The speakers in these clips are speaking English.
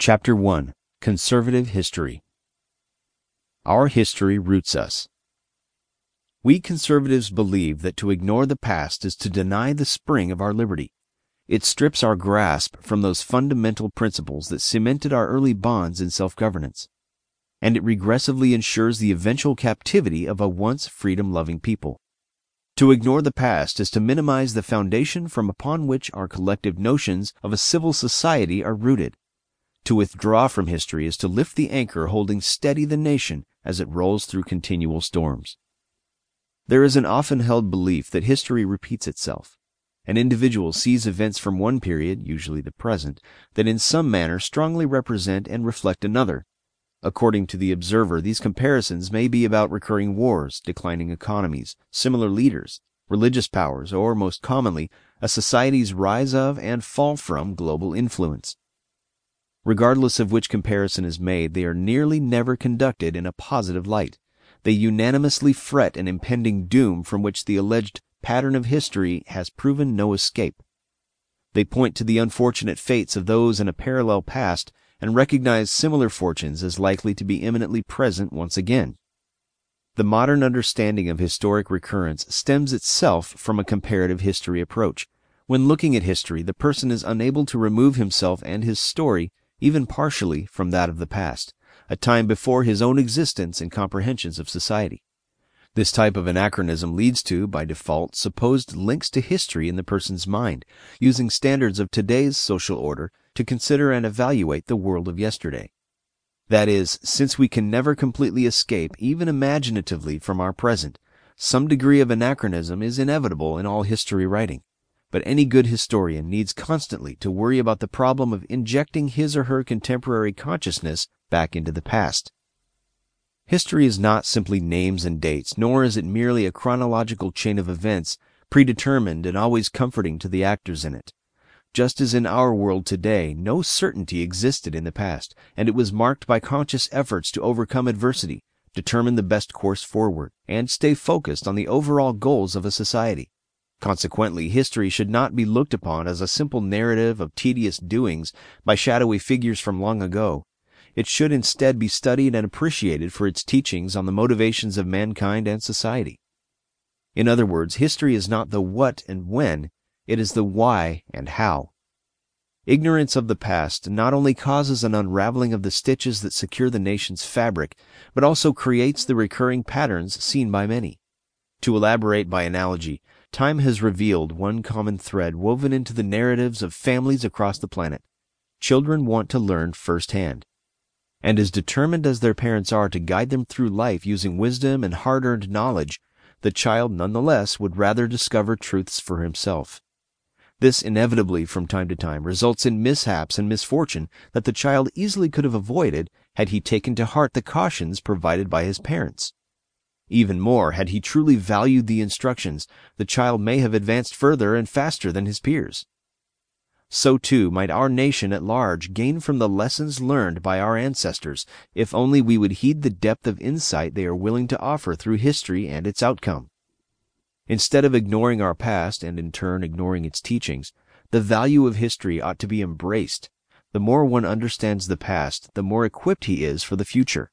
Chapter 1 Conservative History Our history roots us. We conservatives believe that to ignore the past is to deny the spring of our liberty. It strips our grasp from those fundamental principles that cemented our early bonds in self governance. And it regressively ensures the eventual captivity of a once freedom loving people. To ignore the past is to minimize the foundation from upon which our collective notions of a civil society are rooted. To withdraw from history is to lift the anchor holding steady the nation as it rolls through continual storms. There is an often held belief that history repeats itself. An individual sees events from one period, usually the present, that in some manner strongly represent and reflect another. According to the observer, these comparisons may be about recurring wars, declining economies, similar leaders, religious powers, or, most commonly, a society's rise of and fall from global influence. Regardless of which comparison is made, they are nearly never conducted in a positive light. They unanimously fret an impending doom from which the alleged pattern of history has proven no escape. They point to the unfortunate fates of those in a parallel past and recognize similar fortunes as likely to be imminently present once again. The modern understanding of historic recurrence stems itself from a comparative history approach. When looking at history, the person is unable to remove himself and his story even partially, from that of the past, a time before his own existence and comprehensions of society. This type of anachronism leads to, by default, supposed links to history in the person's mind, using standards of today's social order to consider and evaluate the world of yesterday. That is, since we can never completely escape, even imaginatively, from our present, some degree of anachronism is inevitable in all history writing but any good historian needs constantly to worry about the problem of injecting his or her contemporary consciousness back into the past. History is not simply names and dates, nor is it merely a chronological chain of events, predetermined and always comforting to the actors in it. Just as in our world today, no certainty existed in the past, and it was marked by conscious efforts to overcome adversity, determine the best course forward, and stay focused on the overall goals of a society. Consequently, history should not be looked upon as a simple narrative of tedious doings by shadowy figures from long ago. It should instead be studied and appreciated for its teachings on the motivations of mankind and society. In other words, history is not the what and when, it is the why and how. Ignorance of the past not only causes an unraveling of the stitches that secure the nation's fabric, but also creates the recurring patterns seen by many. To elaborate by analogy, time has revealed one common thread woven into the narratives of families across the planet. Children want to learn firsthand. And as determined as their parents are to guide them through life using wisdom and hard earned knowledge, the child nonetheless would rather discover truths for himself. This inevitably, from time to time, results in mishaps and misfortune that the child easily could have avoided had he taken to heart the cautions provided by his parents. Even more, had he truly valued the instructions, the child may have advanced further and faster than his peers. So too might our nation at large gain from the lessons learned by our ancestors, if only we would heed the depth of insight they are willing to offer through history and its outcome. Instead of ignoring our past and in turn ignoring its teachings, the value of history ought to be embraced. The more one understands the past, the more equipped he is for the future.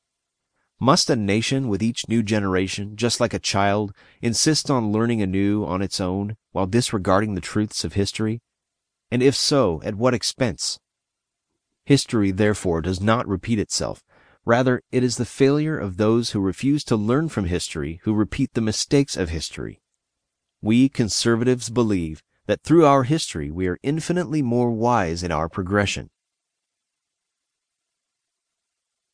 Must a nation with each new generation, just like a child, insist on learning anew on its own while disregarding the truths of history? And if so, at what expense? History, therefore, does not repeat itself. Rather, it is the failure of those who refuse to learn from history who repeat the mistakes of history. We conservatives believe that through our history we are infinitely more wise in our progression.